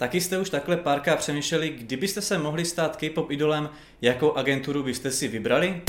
Taky jste už takhle párkrát přemýšleli, kdybyste se mohli stát K-pop idolem, jakou agenturu byste si vybrali?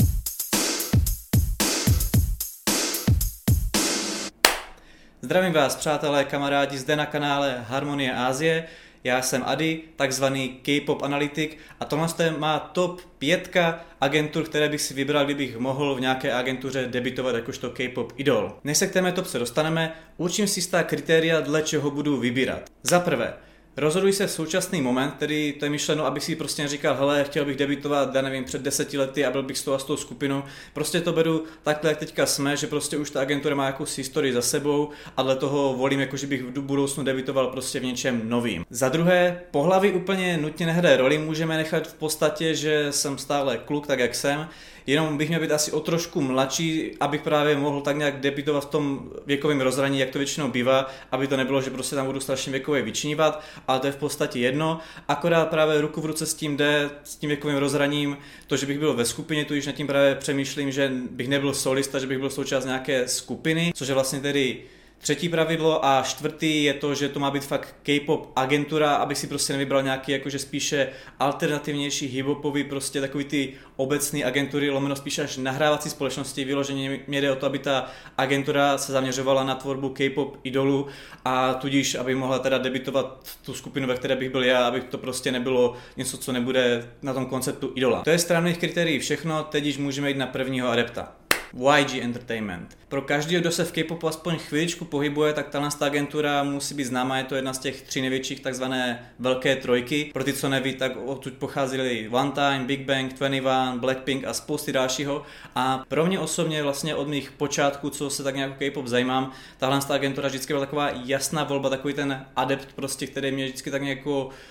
Zdravím vás, přátelé, kamarádi, zde na kanále Harmonie Ázie. Já jsem Adi, takzvaný K-pop analytik a tohle má top pětka agentur, které bych si vybral, kdybych mohl v nějaké agentuře debitovat jakožto K-pop idol. Než se k této topce dostaneme, určím si stá kritéria, dle čeho budu vybírat. Za prvé, Rozhoduj se v současný moment, který to je myšleno, aby si prostě říkal, hele, chtěl bych debitovat, já nevím, před deseti lety a byl bych s tou a s tou skupinou. Prostě to beru takhle, jak teďka jsme, že prostě už ta agentura má jakousi historii za sebou a dle toho volím, jako že bych v budoucnu debitoval prostě v něčem novým. Za druhé, pohlaví úplně nutně nehraje roli, můžeme nechat v podstatě, že jsem stále kluk, tak jak jsem, jenom bych měl být asi o trošku mladší, abych právě mohl tak nějak debitovat v tom věkovém rozhraní, jak to většinou bývá, aby to nebylo, že prostě tam budu strašně věkově vyčnívat, ale to je v podstatě jedno. Akorát právě ruku v ruce s tím jde, s tím věkovým rozhraním, to, že bych byl ve skupině, tu již nad tím právě přemýšlím, že bych nebyl solista, že bych byl součást nějaké skupiny, což je vlastně tedy Třetí pravidlo a čtvrtý je to, že to má být fakt K-pop agentura, abych si prostě nevybral nějaký jakože spíše alternativnější hiphopový, prostě takový ty obecné agentury, lomeno spíše až nahrávací společnosti, vyloženě mě jde o to, aby ta agentura se zaměřovala na tvorbu K-pop idolů a tudíž, aby mohla teda debitovat tu skupinu, ve které bych byl já, aby to prostě nebylo něco, co nebude na tom konceptu idola. To je stranných kritérií všechno, teď již můžeme jít na prvního adepta. YG Entertainment. Pro každého, kdo se v K-popu aspoň chviličku pohybuje, tak tahle agentura musí být známá, je to jedna z těch tří největších takzvané velké trojky. Pro ty, co neví, tak odtud pocházeli One Time, Big Bang, 21, Blackpink a spousty dalšího. A pro mě osobně vlastně od mých počátků, co se tak nějak K-pop zajímám, tahle agentura vždycky byla taková jasná volba, takový ten adept prostě, který mě vždycky tak nějak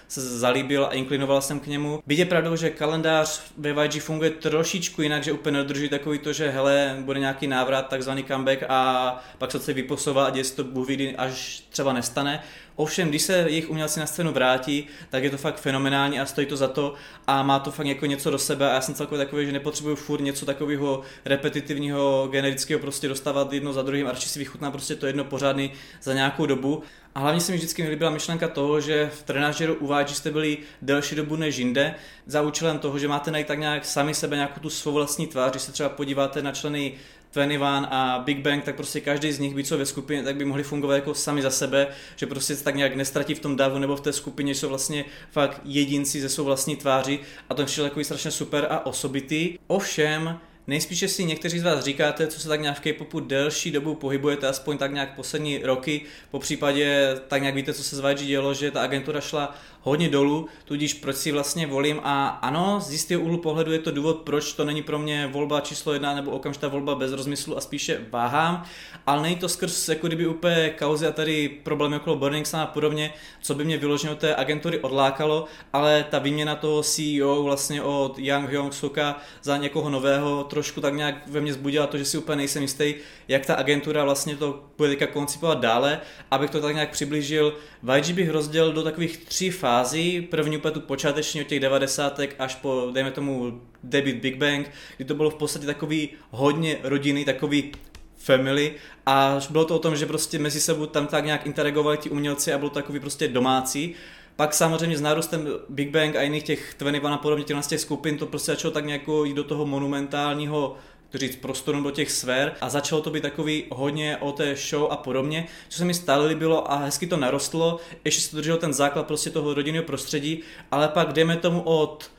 se zalíbil a inklinoval jsem k němu. Byť je pravdou, že kalendář ve YG funguje trošičku jinak, že úplně nedrží takový to, že hele, bude nějaký návrat, takzvaný comeback a pak se chce vyposovat a děje se to Bůh až třeba nestane. Ovšem, když se jejich umělci na scénu vrátí, tak je to fakt fenomenální a stojí to za to a má to fakt jako něco do sebe a já jsem celkově takový, že nepotřebuju furt něco takového repetitivního, generického prostě dostávat jedno za druhým a radši si vychutná prostě to jedno pořádný za nějakou dobu. A hlavně se mi vždycky líbila myšlenka toho, že v trenážeru uvádí, jste byli delší dobu než jinde, za účelem toho, že máte najít tak nějak sami sebe nějakou tu svou vlastní tvář, když se třeba podíváte na členy 21 a Big Bang, tak prostě každý z nich, by co ve skupině, tak by mohli fungovat jako sami za sebe, že prostě tak nějak nestratí v tom davu nebo v té skupině, jsou vlastně fakt jedinci ze svou vlastní tváři a to je takový strašně super a osobitý. Ovšem, Nejspíše si někteří z vás říkáte, co se tak nějak v K-popu delší dobu pohybujete, aspoň tak nějak poslední roky, po případě tak nějak víte, co se z YG dělo, že ta agentura šla hodně dolů, tudíž proč si vlastně volím a ano, z jistého úhlu pohledu je to důvod, proč to není pro mě volba číslo jedna nebo okamžitá volba bez rozmyslu a spíše váhám, ale není to skrz jako kdyby úplně kauzy a tady problémy okolo Burning Sun a podobně, co by mě vyloženě od té agentury odlákalo, ale ta výměna toho CEO vlastně od Young Hyung Soka za někoho nového trošku tak nějak ve mně zbudila to, že si úplně nejsem jistý, jak ta agentura vlastně to bude teďka koncipovat dále, abych to tak nějak přiblížil. YG bych rozdělil do takových tří fází. První úplně tu počáteční od těch 90. až po, dejme tomu, debut Big Bang, kdy to bylo v podstatě takový hodně rodinný, takový family a bylo to o tom, že prostě mezi sebou tam tak nějak interagovali ti umělci a bylo to takový prostě domácí. Pak samozřejmě s nárůstem Big Bang a jiných těch 21 a podobně těch, těch skupin to prostě začalo tak nějak jít do toho monumentálního to říct, prostoru do těch sfér a začalo to být takový hodně o té show a podobně, co se mi stále líbilo a hezky to narostlo, ještě se drželo ten základ prostě toho rodinného prostředí, ale pak jdeme tomu od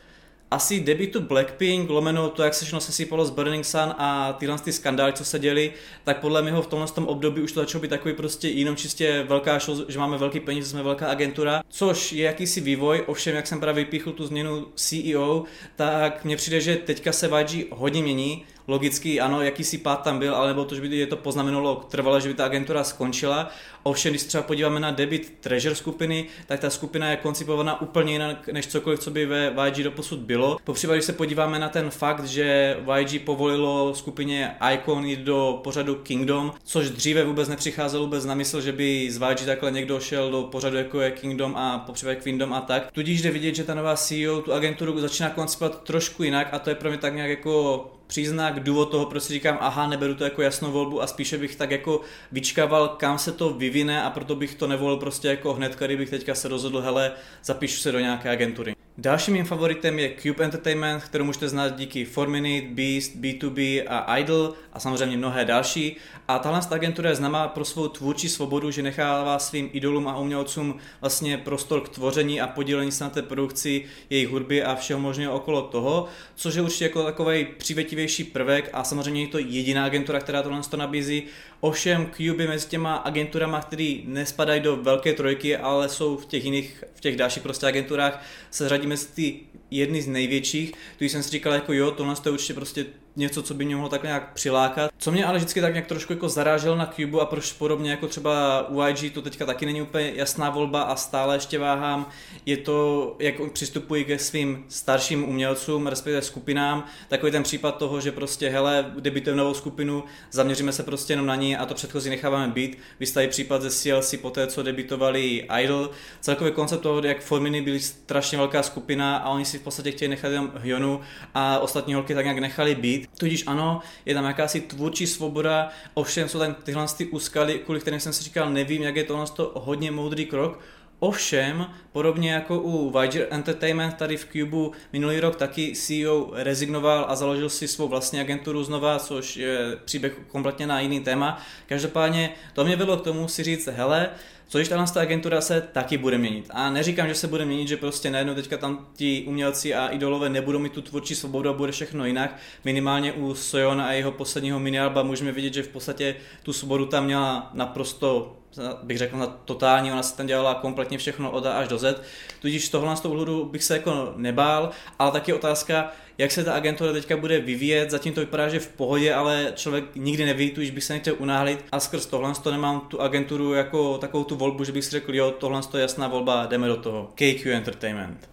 asi debitu Blackpink, lomeno to, jak se všechno sesypalo z Burning Sun a tyhle ty skandály, co se děli, tak podle mého v tomhle tom období už to začalo být takový prostě jenom čistě velká show, že máme velký peníze, jsme velká agentura, což je jakýsi vývoj, ovšem jak jsem právě vypíchl tu změnu CEO, tak mně přijde, že teďka se YG hodně mění, logicky ano, jakýsi pád tam byl, ale nebo to, že by je to poznamenalo trvale, že by ta agentura skončila. Ovšem, když třeba podíváme na debit Treasure skupiny, tak ta skupina je koncipovaná úplně jinak než cokoliv, co by ve YG doposud bylo. Po případě, když se podíváme na ten fakt, že YG povolilo skupině Icon jít do pořadu Kingdom, což dříve vůbec nepřicházelo vůbec na mysl, že by z YG takhle někdo šel do pořadu jako je Kingdom a po případě Queendom a tak. Tudíž jde vidět, že ta nová CEO tu agenturu začíná koncipovat trošku jinak a to je pro mě tak nějak jako příznak, důvod toho prostě říkám, aha, neberu to jako jasnou volbu a spíše bych tak jako vyčkával, kam se to vyvine a proto bych to nevolil prostě jako hned, který bych teďka se rozhodl, hele, zapíšu se do nějaké agentury. Dalším mým favoritem je Cube Entertainment, kterou můžete znát díky 4 Minute, Beast, B2B a Idol a samozřejmě mnohé další. A tahle agentura je známá pro svou tvůrčí svobodu, že nechává svým idolům a umělcům vlastně prostor k tvoření a podílení se na té produkci jejich hudby a všeho možného okolo toho, což je určitě jako takový přívětivější prvek a samozřejmě je to jediná agentura, která tohle to nabízí. Ovšem je mezi těma agenturama, které nespadají do velké trojky, ale jsou v těch jiných, v těch dalších prostě agenturách, se řadí mezi ty jedny z největších, když jsem si říkal jako jo, tohle je určitě prostě něco, co by mě mohlo tak nějak přilákat. Co mě ale vždycky tak nějak trošku jako zaráželo na Cube a proč podobně jako třeba u IG, to teďka taky není úplně jasná volba a stále ještě váhám, je to, jak přistupují ke svým starším umělcům, respektive skupinám, takový ten případ toho, že prostě hele, debitujeme novou skupinu, zaměříme se prostě jenom na ní a to předchozí necháváme být. Vystaví případ ze CLC po té, co debitovali Idol. Celkový koncept toho, jak Forminy byly strašně velká skupina a oni si v podstatě chtěli nechat jenom Hyonu a ostatní holky tak nějak nechali být být. Tudíž ano, je tam jakási tvůrčí svoboda, ovšem jsou tam tyhle ty úskaly, kvůli kterým jsem si říkal, nevím, jak je to to hodně moudrý krok, Ovšem, podobně jako u Viger Entertainment tady v Cube minulý rok taky CEO rezignoval a založil si svou vlastní agenturu znova, což je příběh kompletně na jiný téma. Každopádně to mě vedlo k tomu si říct, hele, co když tahle agentura se taky bude měnit. A neříkám, že se bude měnit, že prostě najednou teďka tam ti umělci a idolové nebudou mít tu tvůrčí svobodu a bude všechno jinak. Minimálně u Sojona a jeho posledního minialba můžeme vidět, že v podstatě tu svobodu tam měla naprosto bych řekl na totální, ona se tam dělala kompletně všechno od A až do Z, tudíž tohle z toho bych se jako nebál, ale taky otázka, jak se ta agentura teďka bude vyvíjet, zatím to vypadá, že v pohodě, ale člověk nikdy neví, tudíž bych se nechtěl unáhlit a skrz tohle to nemám tu agenturu jako takovou tu volbu, že bych si řekl, jo, tohle je jasná volba, jdeme do toho. KQ Entertainment.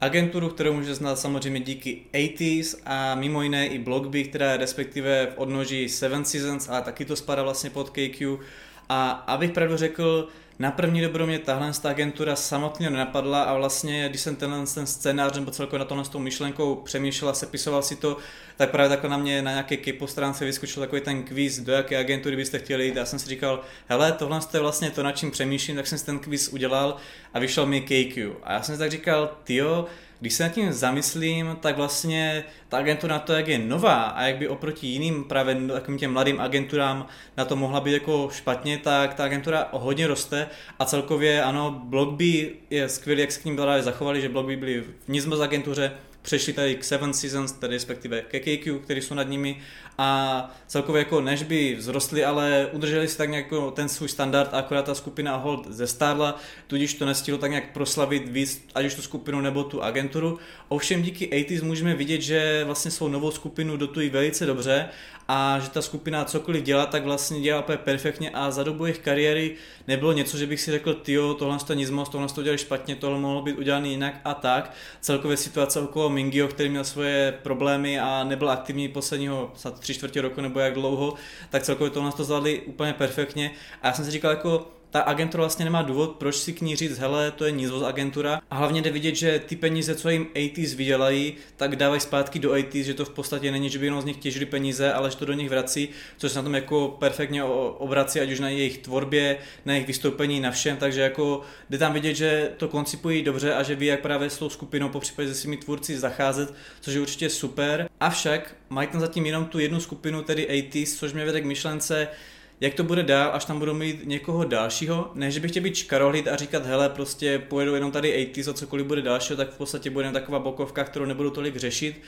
Agenturu, kterou může znát samozřejmě díky 80s a mimo jiné i Blockby, která je respektive v odnoží Seven Seasons, ale taky to spadá vlastně pod KQ a abych pravdu řekl, na první dobro mě tahle agentura samotně nenapadla a vlastně, když jsem tenhle ten scénář nebo celkově na tohle s tou myšlenkou přemýšlel a sepisoval si to, tak právě takhle na mě na nějaké Kipo stránce vyskočil takový ten quiz, do jaké agentury byste chtěli jít. Já jsem si říkal, hele, tohle je vlastně to, nad čím přemýšlím, tak jsem si ten quiz udělal a vyšel mi KQ. A já jsem si tak říkal, tyjo, když se nad tím zamyslím, tak vlastně ta agentura na to, jak je nová a jak by oproti jiným právě takovým těm mladým agenturám na to mohla být jako špatně, tak ta agentura hodně roste a celkově ano, Blockby je skvělý, jak se k ním právě zachovali, že Blockby byli v Nizmoz agentuře, přešli tady k Seven Seasons, tedy respektive ke KQ, který jsou nad nimi a celkově jako než by vzrostli, ale udrželi si tak nějak jako ten svůj standard akorát ta skupina hold zestárla, tudíž to nestihlo tak nějak proslavit víc, ať už tu skupinu nebo tu agenturu. Ovšem díky 80s můžeme vidět, že vlastně svou novou skupinu dotují velice dobře a že ta skupina cokoliv dělá, tak vlastně dělá perfektně a za dobu jejich kariéry nebylo něco, že bych si řekl, tyjo, tohle to nic moc, tohle to dělali špatně, tohle mohlo být udělané jinak a tak. Celkově situace okolo Mingio, který měl svoje problémy a nebyl aktivní posledního snad tři čtvrtě roku nebo jak dlouho, tak celkově tohle to zvládli úplně perfektně. A já jsem si říkal jako, ta agentura vlastně nemá důvod, proč si k ní říct, hele, to je Nizvoz agentura. A hlavně jde vidět, že ty peníze, co jim 80s vydělají, tak dávají zpátky do 80s, že to v podstatě není, že by jenom z nich těžili peníze, ale že to do nich vrací, což se na tom jako perfektně obrací, ať už na jejich tvorbě, na jejich vystoupení, na všem, takže jako jde tam vidět, že to koncipují dobře a že ví, jak právě s tou skupinou, po případě se svými tvůrci zacházet, což je určitě super. Avšak mají tam zatím jenom tu jednu skupinu, tedy 80s, což mě vede k myšlence, jak to bude dál, až tam budou mít někoho dalšího, ne, že bych chtěl být škarohlíd a říkat, hele, prostě pojedu jenom tady 80 a cokoliv bude dalšího, tak v podstatě bude taková bokovka, kterou nebudu tolik řešit.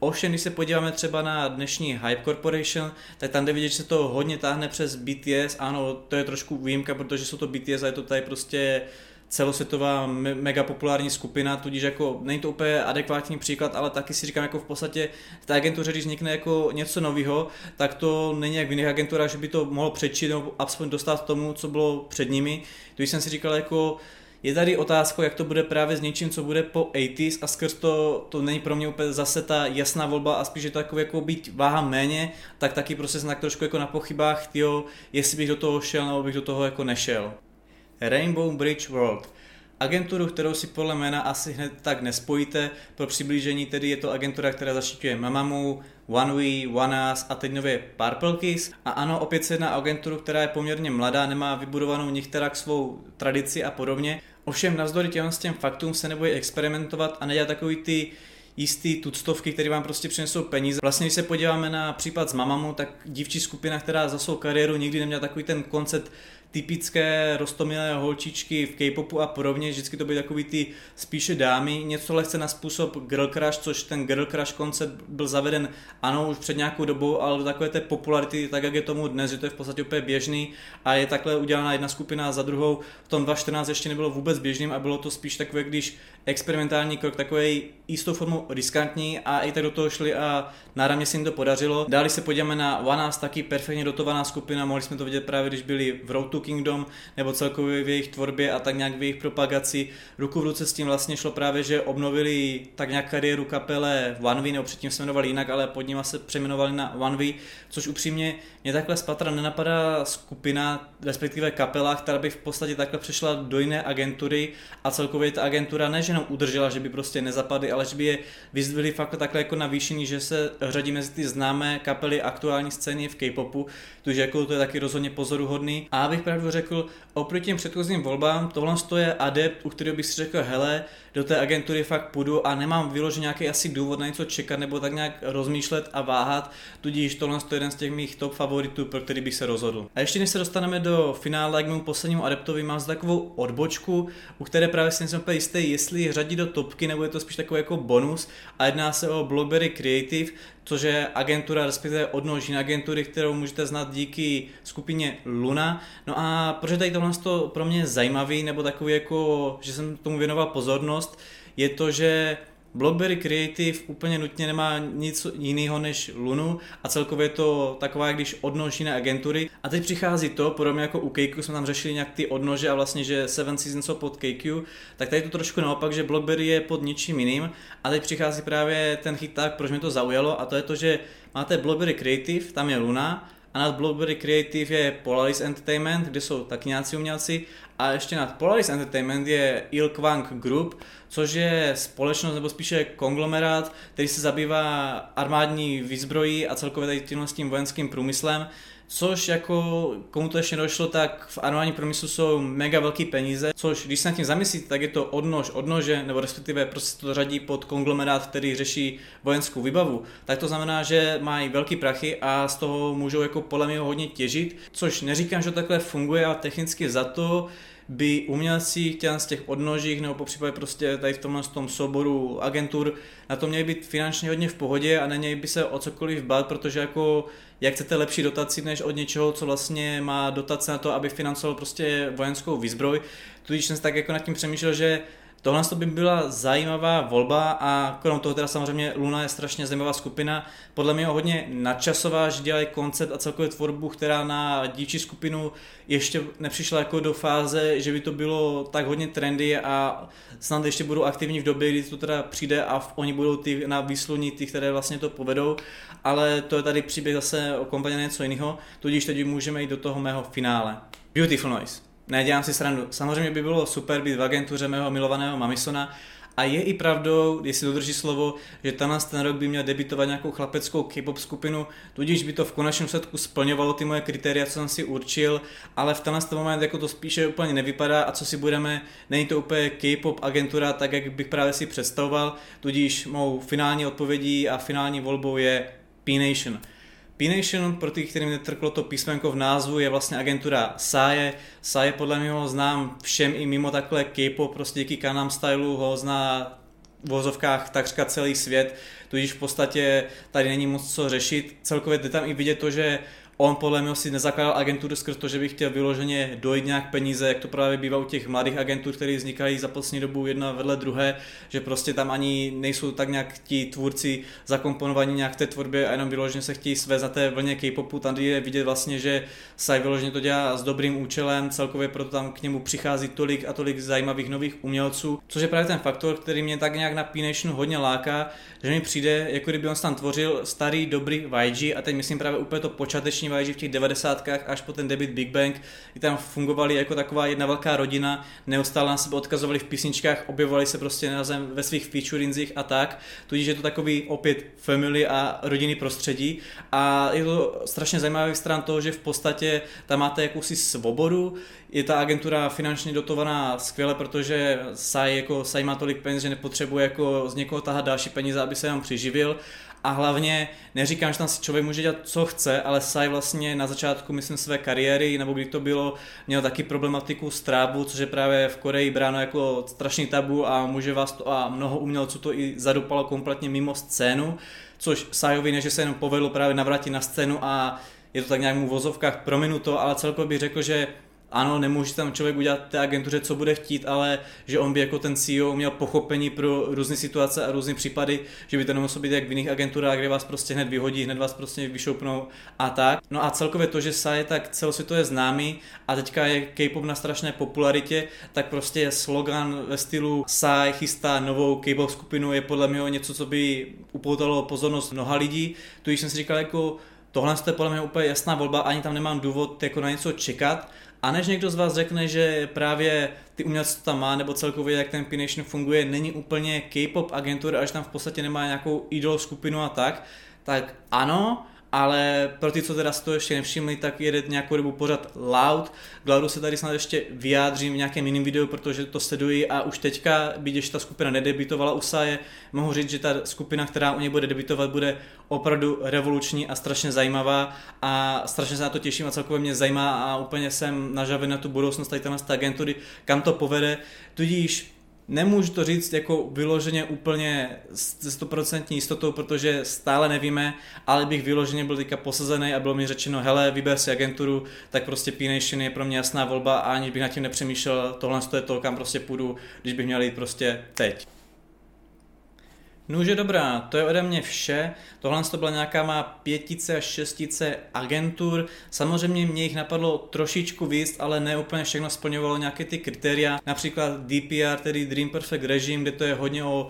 Ovšem, když se podíváme třeba na dnešní Hype Corporation, tak tam jde vidět, že se to hodně táhne přes BTS. Ano, to je trošku výjimka, protože jsou to BTS a je to tady prostě celosvětová me- mega populární skupina, tudíž jako není to úplně adekvátní příklad, ale taky si říkám jako v podstatě v té agentuře, když vznikne jako něco nového, tak to není jak v jiných agenturách, že by to mohlo přečít nebo aspoň dostat tomu, co bylo před nimi. Když jsem si říkal jako je tady otázka, jak to bude právě s něčím, co bude po 80s a skrz to, to není pro mě úplně zase ta jasná volba a spíš je to jako, jako být váha méně, tak taky prostě tak trošku jako na pochybách, tyjo, jestli bych do toho šel nebo bych do toho jako nešel. Rainbow Bridge World. Agenturu, kterou si podle jména asi hned tak nespojíte. Pro přiblížení tedy je to agentura, která zaštiťuje Mamamu, OneWe, OneUs a teď nově Purple Kiss. A ano, opět se jedná agenturu, která je poměrně mladá, nemá vybudovanou některak svou tradici a podobně. Ovšem navzdory těm těm faktům se nebojí experimentovat a nedělat takový ty jistý tuctovky, které vám prostě přinesou peníze. Vlastně, když se podíváme na případ s Mamamu, tak dívčí skupina, která za svou kariéru nikdy neměla takový ten koncept typické rostomilé holčičky v K-popu a podobně, vždycky to byly takový ty spíše dámy, něco lehce na způsob girl crush, což ten girl crush koncept byl zaveden ano už před nějakou dobou, ale do takové té popularity, tak jak je tomu dnes, že to je v podstatě úplně běžný a je takhle udělaná jedna skupina za druhou, v tom 2014 ještě nebylo vůbec běžným a bylo to spíš takové, když experimentální krok, takový jistou formu riskantní a i tak do toho šli a náramně se jim to podařilo. Dále se podíváme na Us, taky perfektně dotovaná skupina, mohli jsme to vidět právě, když byli v Road to Kingdom, nebo celkově v jejich tvorbě a tak nějak v jejich propagaci. Ruku v ruce s tím vlastně šlo právě, že obnovili tak nějak kariéru kapele One V, nebo předtím se jmenovali jinak, ale pod nimi se přejmenovali na One V, což upřímně mě takhle z patra nenapadá skupina, respektive kapela, která by v podstatě takhle přešla do jiné agentury a celkově ta agentura ne, že jenom udržela, že by prostě nezapadly, ale že by je vyzdvihli fakt takhle jako navýšení, že se řadí mezi ty známé kapely aktuální scény v K-popu, takže jako to je taky rozhodně pozoruhodný. A abych pravdu řekl, oproti těm předchozím volbám, tohle je adept, u kterého bych si řekl, hele, do té agentury fakt půjdu a nemám vyložen nějaký asi důvod na něco čekat nebo tak nějak rozmýšlet a váhat, tudíž tohle je jeden z těch mých top favoritů, pro který bych se rozhodl. A ještě než se dostaneme do finále, k mému poslednímu adeptovi, mám zde takovou odbočku, u které právě si nejsem úplně jistý, jestli řadí do topky nebo je to spíš takový jako bonus a jedná se o Blockberry Creative, což je agentura, respektive odnoží agentury, kterou můžete znát díky skupině Luna. No a proč je tady tohle to pro mě zajímavý, nebo takový jako, že jsem tomu věnoval pozornost, je to, že BlackBerry Creative úplně nutně nemá nic jiného než Lunu a celkově je to taková, když odnoží na agentury. A teď přichází to, podobně jako u KQ jsme tam řešili nějak ty odnože a vlastně, že Seven Seasons jsou pod KQ, tak tady to trošku naopak, že BlackBerry je pod ničím jiným. A teď přichází právě ten chyták, proč mě to zaujalo a to je to, že máte BlackBerry Creative, tam je Luna, a nad BlackBerry Creative je Polaris Entertainment, kde jsou taky nějací umělci a ještě nad Polaris Entertainment je Ilkwang Group, což je společnost nebo spíše konglomerát, který se zabývá armádní výzbrojí a celkově tady tím vojenským průmyslem. Což jako komu to ještě došlo, tak v armádním průmyslu jsou mega velký peníze, což když se nad tím zamyslíte, tak je to odnož, odnože, nebo respektive prostě to řadí pod konglomerát, který řeší vojenskou výbavu. Tak to znamená, že mají velký prachy a z toho můžou jako podle mě hodně těžit, což neříkám, že takhle funguje, ale technicky za to by umělci chtěl z těch odnožích nebo po případě prostě tady v tomhle tom souboru agentur na to měli být finančně hodně v pohodě a neměli by se o cokoliv bát, protože jako jak chcete lepší dotaci než od něčeho, co vlastně má dotace na to, aby financoval prostě vojenskou výzbroj. Tudíž jsem tak jako nad tím přemýšlel, že Tohle by byla zajímavá volba a krom toho teda samozřejmě Luna je strašně zajímavá skupina. Podle mě hodně nadčasová, že dělají koncept a celkově tvorbu, která na dívčí skupinu ještě nepřišla jako do fáze, že by to bylo tak hodně trendy a snad ještě budou aktivní v době, kdy to teda přijde a oni budou ty na výsluní ty, které vlastně to povedou, ale to je tady příběh zase o kompaně něco jiného, tudíž teď můžeme jít do toho mého finále. Beautiful Noise. Ne, dělám si srandu. Samozřejmě by bylo super být v agentuře mého milovaného Mamisona, a je i pravdou, jestli dodrží slovo, že tenhle ten rok by měl debitovat nějakou chlapeckou K-pop skupinu, tudíž by to v konečném setku splňovalo ty moje kritéria, co jsem si určil, ale v tenhle moment jako to spíše úplně nevypadá a co si budeme, není to úplně K-pop agentura, tak jak bych právě si představoval, tudíž mou finální odpovědí a finální volbou je P-Nation. P-Nation, pro ty, kterým netrklo to písmenko v názvu, je vlastně agentura Saje. Saje podle mě ho znám všem i mimo takhle K-pop, prostě díky Kanam Stylu ho zná v vozovkách takřka celý svět, tudíž v podstatě tady není moc co řešit. Celkově jde tam i vidět to, že on podle mě si nezakládal agenturu skrz to, že by chtěl vyloženě dojít nějak peníze, jak to právě bývá u těch mladých agentur, které vznikají za poslední dobu jedna vedle druhé, že prostě tam ani nejsou tak nějak ti tvůrci zakomponovaní nějak v té tvorbě a jenom vyloženě se chtějí své za té vlně K-popu. Tam je vidět vlastně, že Sai vyloženě to dělá s dobrým účelem, celkově proto tam k němu přichází tolik a tolik zajímavých nových umělců, což je právě ten faktor, který mě tak nějak na p hodně láká, že mi přijde, jako kdyby on tam tvořil starý dobrý YG a teď myslím právě úplně to počáteční tradiční YG v těch 90. až po ten debit Big Bang, kdy tam fungovali jako taková jedna velká rodina, neustále na sebe odkazovali v písničkách, objevovali se prostě na zem ve svých featuringzích a tak, tudíž je to takový opět family a rodinný prostředí. A je to strašně zajímavý stran toho, že v podstatě tam máte jakousi svobodu, je ta agentura finančně dotovaná skvěle, protože Sai, jako, Sai má tolik peněz, že nepotřebuje jako z někoho tahat další peníze, aby se nám přiživil a hlavně neříkám, že tam si člověk může dělat, co chce, ale Sai vlastně na začátku, myslím, své kariéry, nebo kdy to bylo, měl taky problematiku s trávu, což je právě v Koreji bráno jako strašný tabu a může vás to a mnoho umělců to i zadupalo kompletně mimo scénu, což Sajovi ne, že se jenom povedlo právě navrátit na scénu a je to tak nějak mu v vozovkách prominuto, ale celkově bych řekl, že ano, nemůže tam člověk udělat té agentuře, co bude chtít, ale že on by jako ten CEO měl pochopení pro různé situace a různé případy, že by to nemuselo být jak v jiných agenturách, kde vás prostě hned vyhodí, hned vás prostě vyšoupnou a tak. No a celkově to, že Sa je tak celosvětově známý a teďka je K-pop na strašné popularitě, tak prostě slogan ve stylu Sai chystá novou K-pop skupinu je podle mě něco, co by upoutalo pozornost mnoha lidí. Tu jsem si říkal jako tohle je podle mě úplně jasná volba, ani tam nemám důvod jako na něco čekat, a než někdo z vás řekne, že právě ty umělci to tam má, nebo celkově jak ten P-Nation funguje, není úplně K-pop agentura, až tam v podstatě nemá nějakou idol skupinu a tak, tak ano, ale pro ty, co teda si to ještě nevšimli, tak jede nějakou dobu pořád Loud. Glaudu se tady snad ještě vyjádřím v nějakém jiném videu, protože to sleduji a už teďka, když ta skupina nedebitovala u Saje, mohu říct, že ta skupina, která u něj bude debitovat, bude opravdu revoluční a strašně zajímavá a strašně se na to těším a celkově mě zajímá a úplně jsem nažavený na tu budoucnost tady z agentury, kam to povede. Tudíž Nemůžu to říct jako vyloženě úplně se 100% jistotou, protože stále nevíme, ale bych vyloženě byl teďka posazený a bylo mi řečeno, hele, vyber si agenturu, tak prostě P-Nation je pro mě jasná volba a ani bych nad tím nepřemýšlel, tohle je to, kam prostě půjdu, když bych měl jít prostě teď. Nože dobrá, to je ode mě vše. Tohle to byla nějaká má pětice až šestice agentur. Samozřejmě mě jich napadlo trošičku víc, ale ne úplně všechno splňovalo nějaké ty kritéria. Například DPR, tedy Dream Perfect Regime, kde to je hodně o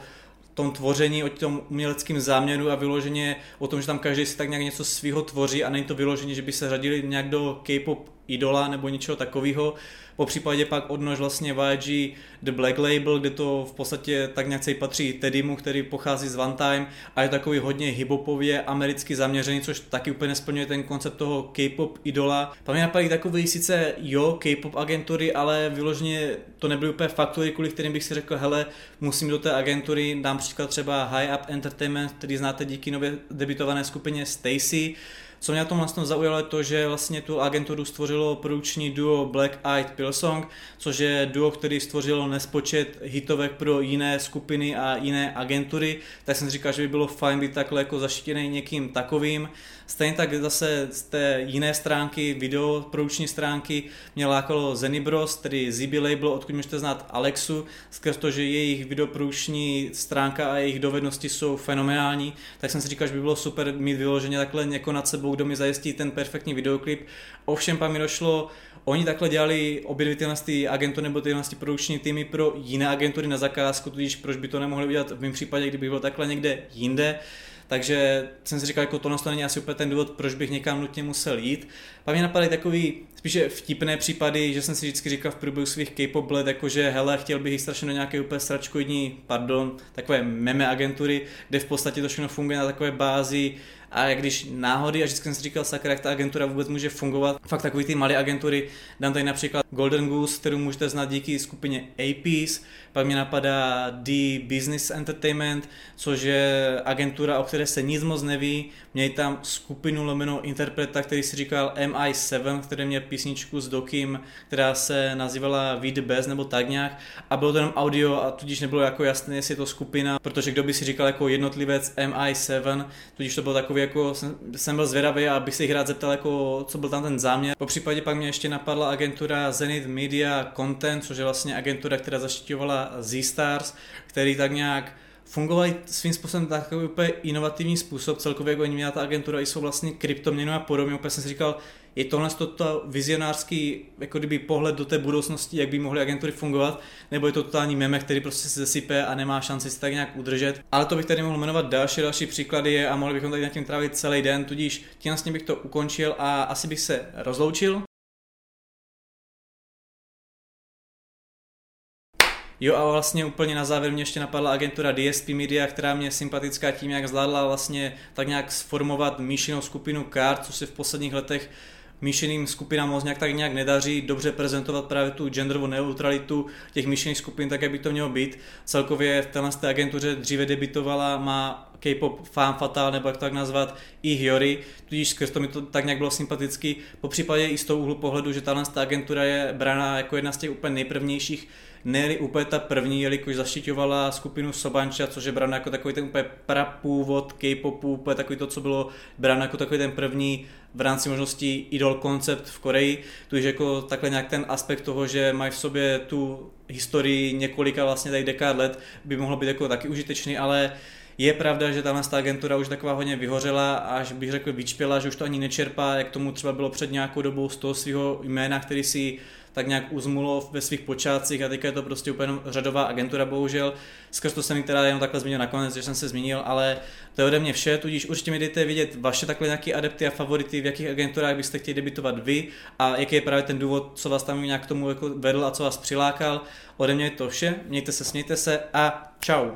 tom tvoření, o tom uměleckém záměru a vyloženě o tom, že tam každý si tak nějak něco svého tvoří a není to vyloženě, že by se řadili nějak do K-pop idola nebo něčeho takového. Po případě pak odnož vlastně YG The Black Label, kde to v podstatě tak nějak patří Teddymu, který pochází z One Time a je takový hodně hibopově americky zaměřený, což taky úplně nesplňuje ten koncept toho K-pop idola. Tam mě napadají takový sice jo, K-pop agentury, ale vyloženě to nebyly úplně faktory, kvůli kterým bych si řekl, hele, musím do té agentury, dám příklad třeba High Up Entertainment, který znáte díky nově debitované skupině Stacy, co mě na tom vlastně zaujalo je to, že vlastně tu agenturu stvořilo produkční duo Black Eyed Pilsong, což je duo, který stvořilo nespočet hitovek pro jiné skupiny a jiné agentury, tak jsem říkal, že by bylo fajn být takhle jako zaštěný někým takovým. Stejně tak zase z té jiné stránky, video produkční stránky, mě lákalo Zenibros, tedy ZB Label, odkud můžete znát Alexu, skrz to, že jejich videoprodukční stránka a jejich dovednosti jsou fenomenální, tak jsem si říkal, že by bylo super mít vyloženě takhle někoho nad sebou, kdo mi zajistí ten perfektní videoklip. Ovšem pak mi došlo, Oni takhle dělali obě dvě tyhle ty agentury nebo tyhle ty produkční týmy pro jiné agentury na zakázku, tudíž proč by to nemohli udělat v mém případě, kdyby byl takhle někde jinde. Takže jsem si říkal, jako to není asi úplně ten důvod, proč bych někam nutně musel jít. Pak mě napadaly takový spíše vtipné případy, že jsem si vždycky říkal v průběhu svých K-pop let, jakože hele, chtěl bych jich strašně do nějaké úplně sračkoidní, pardon, takové meme agentury, kde v podstatě to všechno funguje na takové bázi, a když náhody, a vždycky jsem si říkal, sakra, jak ta agentura vůbec může fungovat. Fakt takový ty malé agentury, dám tady například Golden Goose, kterou můžete znát díky skupině APs, pak mě napadá The Business Entertainment, což je agentura, o které se nic moc neví. Měli tam skupinu lomeno interpreta, který si říkal MI7, který měl písničku s Dokim, která se nazývala The Best nebo tak nějak. A bylo to jenom audio a tudíž nebylo jako jasné, jestli je to skupina, protože kdo by si říkal jako jednotlivec MI7, tudíž to bylo takový jako, jsem, jsem byl zvědavý a abych se jich rád zeptal, jako, co byl tam ten záměr. Po případě pak mě ještě napadla agentura Zenith Media Content, což je vlastně agentura, která zaštiťovala Z-Stars, který tak nějak fungovali svým způsobem takový úplně inovativní způsob, celkově jako měla ta agentura, jsou vlastně kryptoměny a podobně, úplně jsem si říkal, je tohle to vizionářský jako kdyby pohled do té budoucnosti, jak by mohly agentury fungovat, nebo je to totální meme, který prostě se zesype a nemá šanci se tak nějak udržet. Ale to bych tady mohl jmenovat další, další příklady a mohli bychom tady na tím trávit celý den, tudíž tím vlastně bych to ukončil a asi bych se rozloučil. Jo a vlastně úplně na závěr mě ještě napadla agentura DSP Media, která mě je sympatická tím, jak zvládla vlastně tak nějak sformovat míšinou skupinu kart, co se v posledních letech míšeným skupinám moc nějak tak nějak nedaří dobře prezentovat právě tu genderovou neutralitu těch míšených skupin, tak jak by to mělo být. Celkově v téhle agentuře dříve debitovala, má K-pop Fan Fatal, nebo jak to tak nazvat, i Hyori, tudíž skrz to mi to tak nějak bylo sympatický. Po případě i z toho úhlu pohledu, že tahle agentura je brána jako jedna z těch úplně nejprvnějších ne úplně ta první, jelikož zaštiťovala skupinu Sobanča, což je brána jako takový ten úplně prapůvod K-popu, úplně takový to, co bylo bráno jako takový ten první v rámci možností idol koncept v Koreji, takže jako takhle nějak ten aspekt toho, že mají v sobě tu historii několika vlastně tady dekád let, by mohlo být jako taky užitečný, ale je pravda, že tahle agentura už taková hodně vyhořela, až bych řekl vyčpěla, že už to ani nečerpá, jak tomu třeba bylo před nějakou dobou z toho svého jména, který si tak nějak uzmulo ve svých počátcích a teďka je to prostě úplně řadová agentura, bohužel. Skrz to jsem mi teda jenom takhle zmínil nakonec, že jsem se zmínil, ale to je ode mě vše, tudíž určitě mi dejte vidět vaše takhle nějaké adepty a favority, v jakých agenturách byste chtěli debitovat vy a jaký je právě ten důvod, co vás tam nějak k tomu jako vedl a co vás přilákal. Ode mě je to vše, mějte se, smějte se a čau.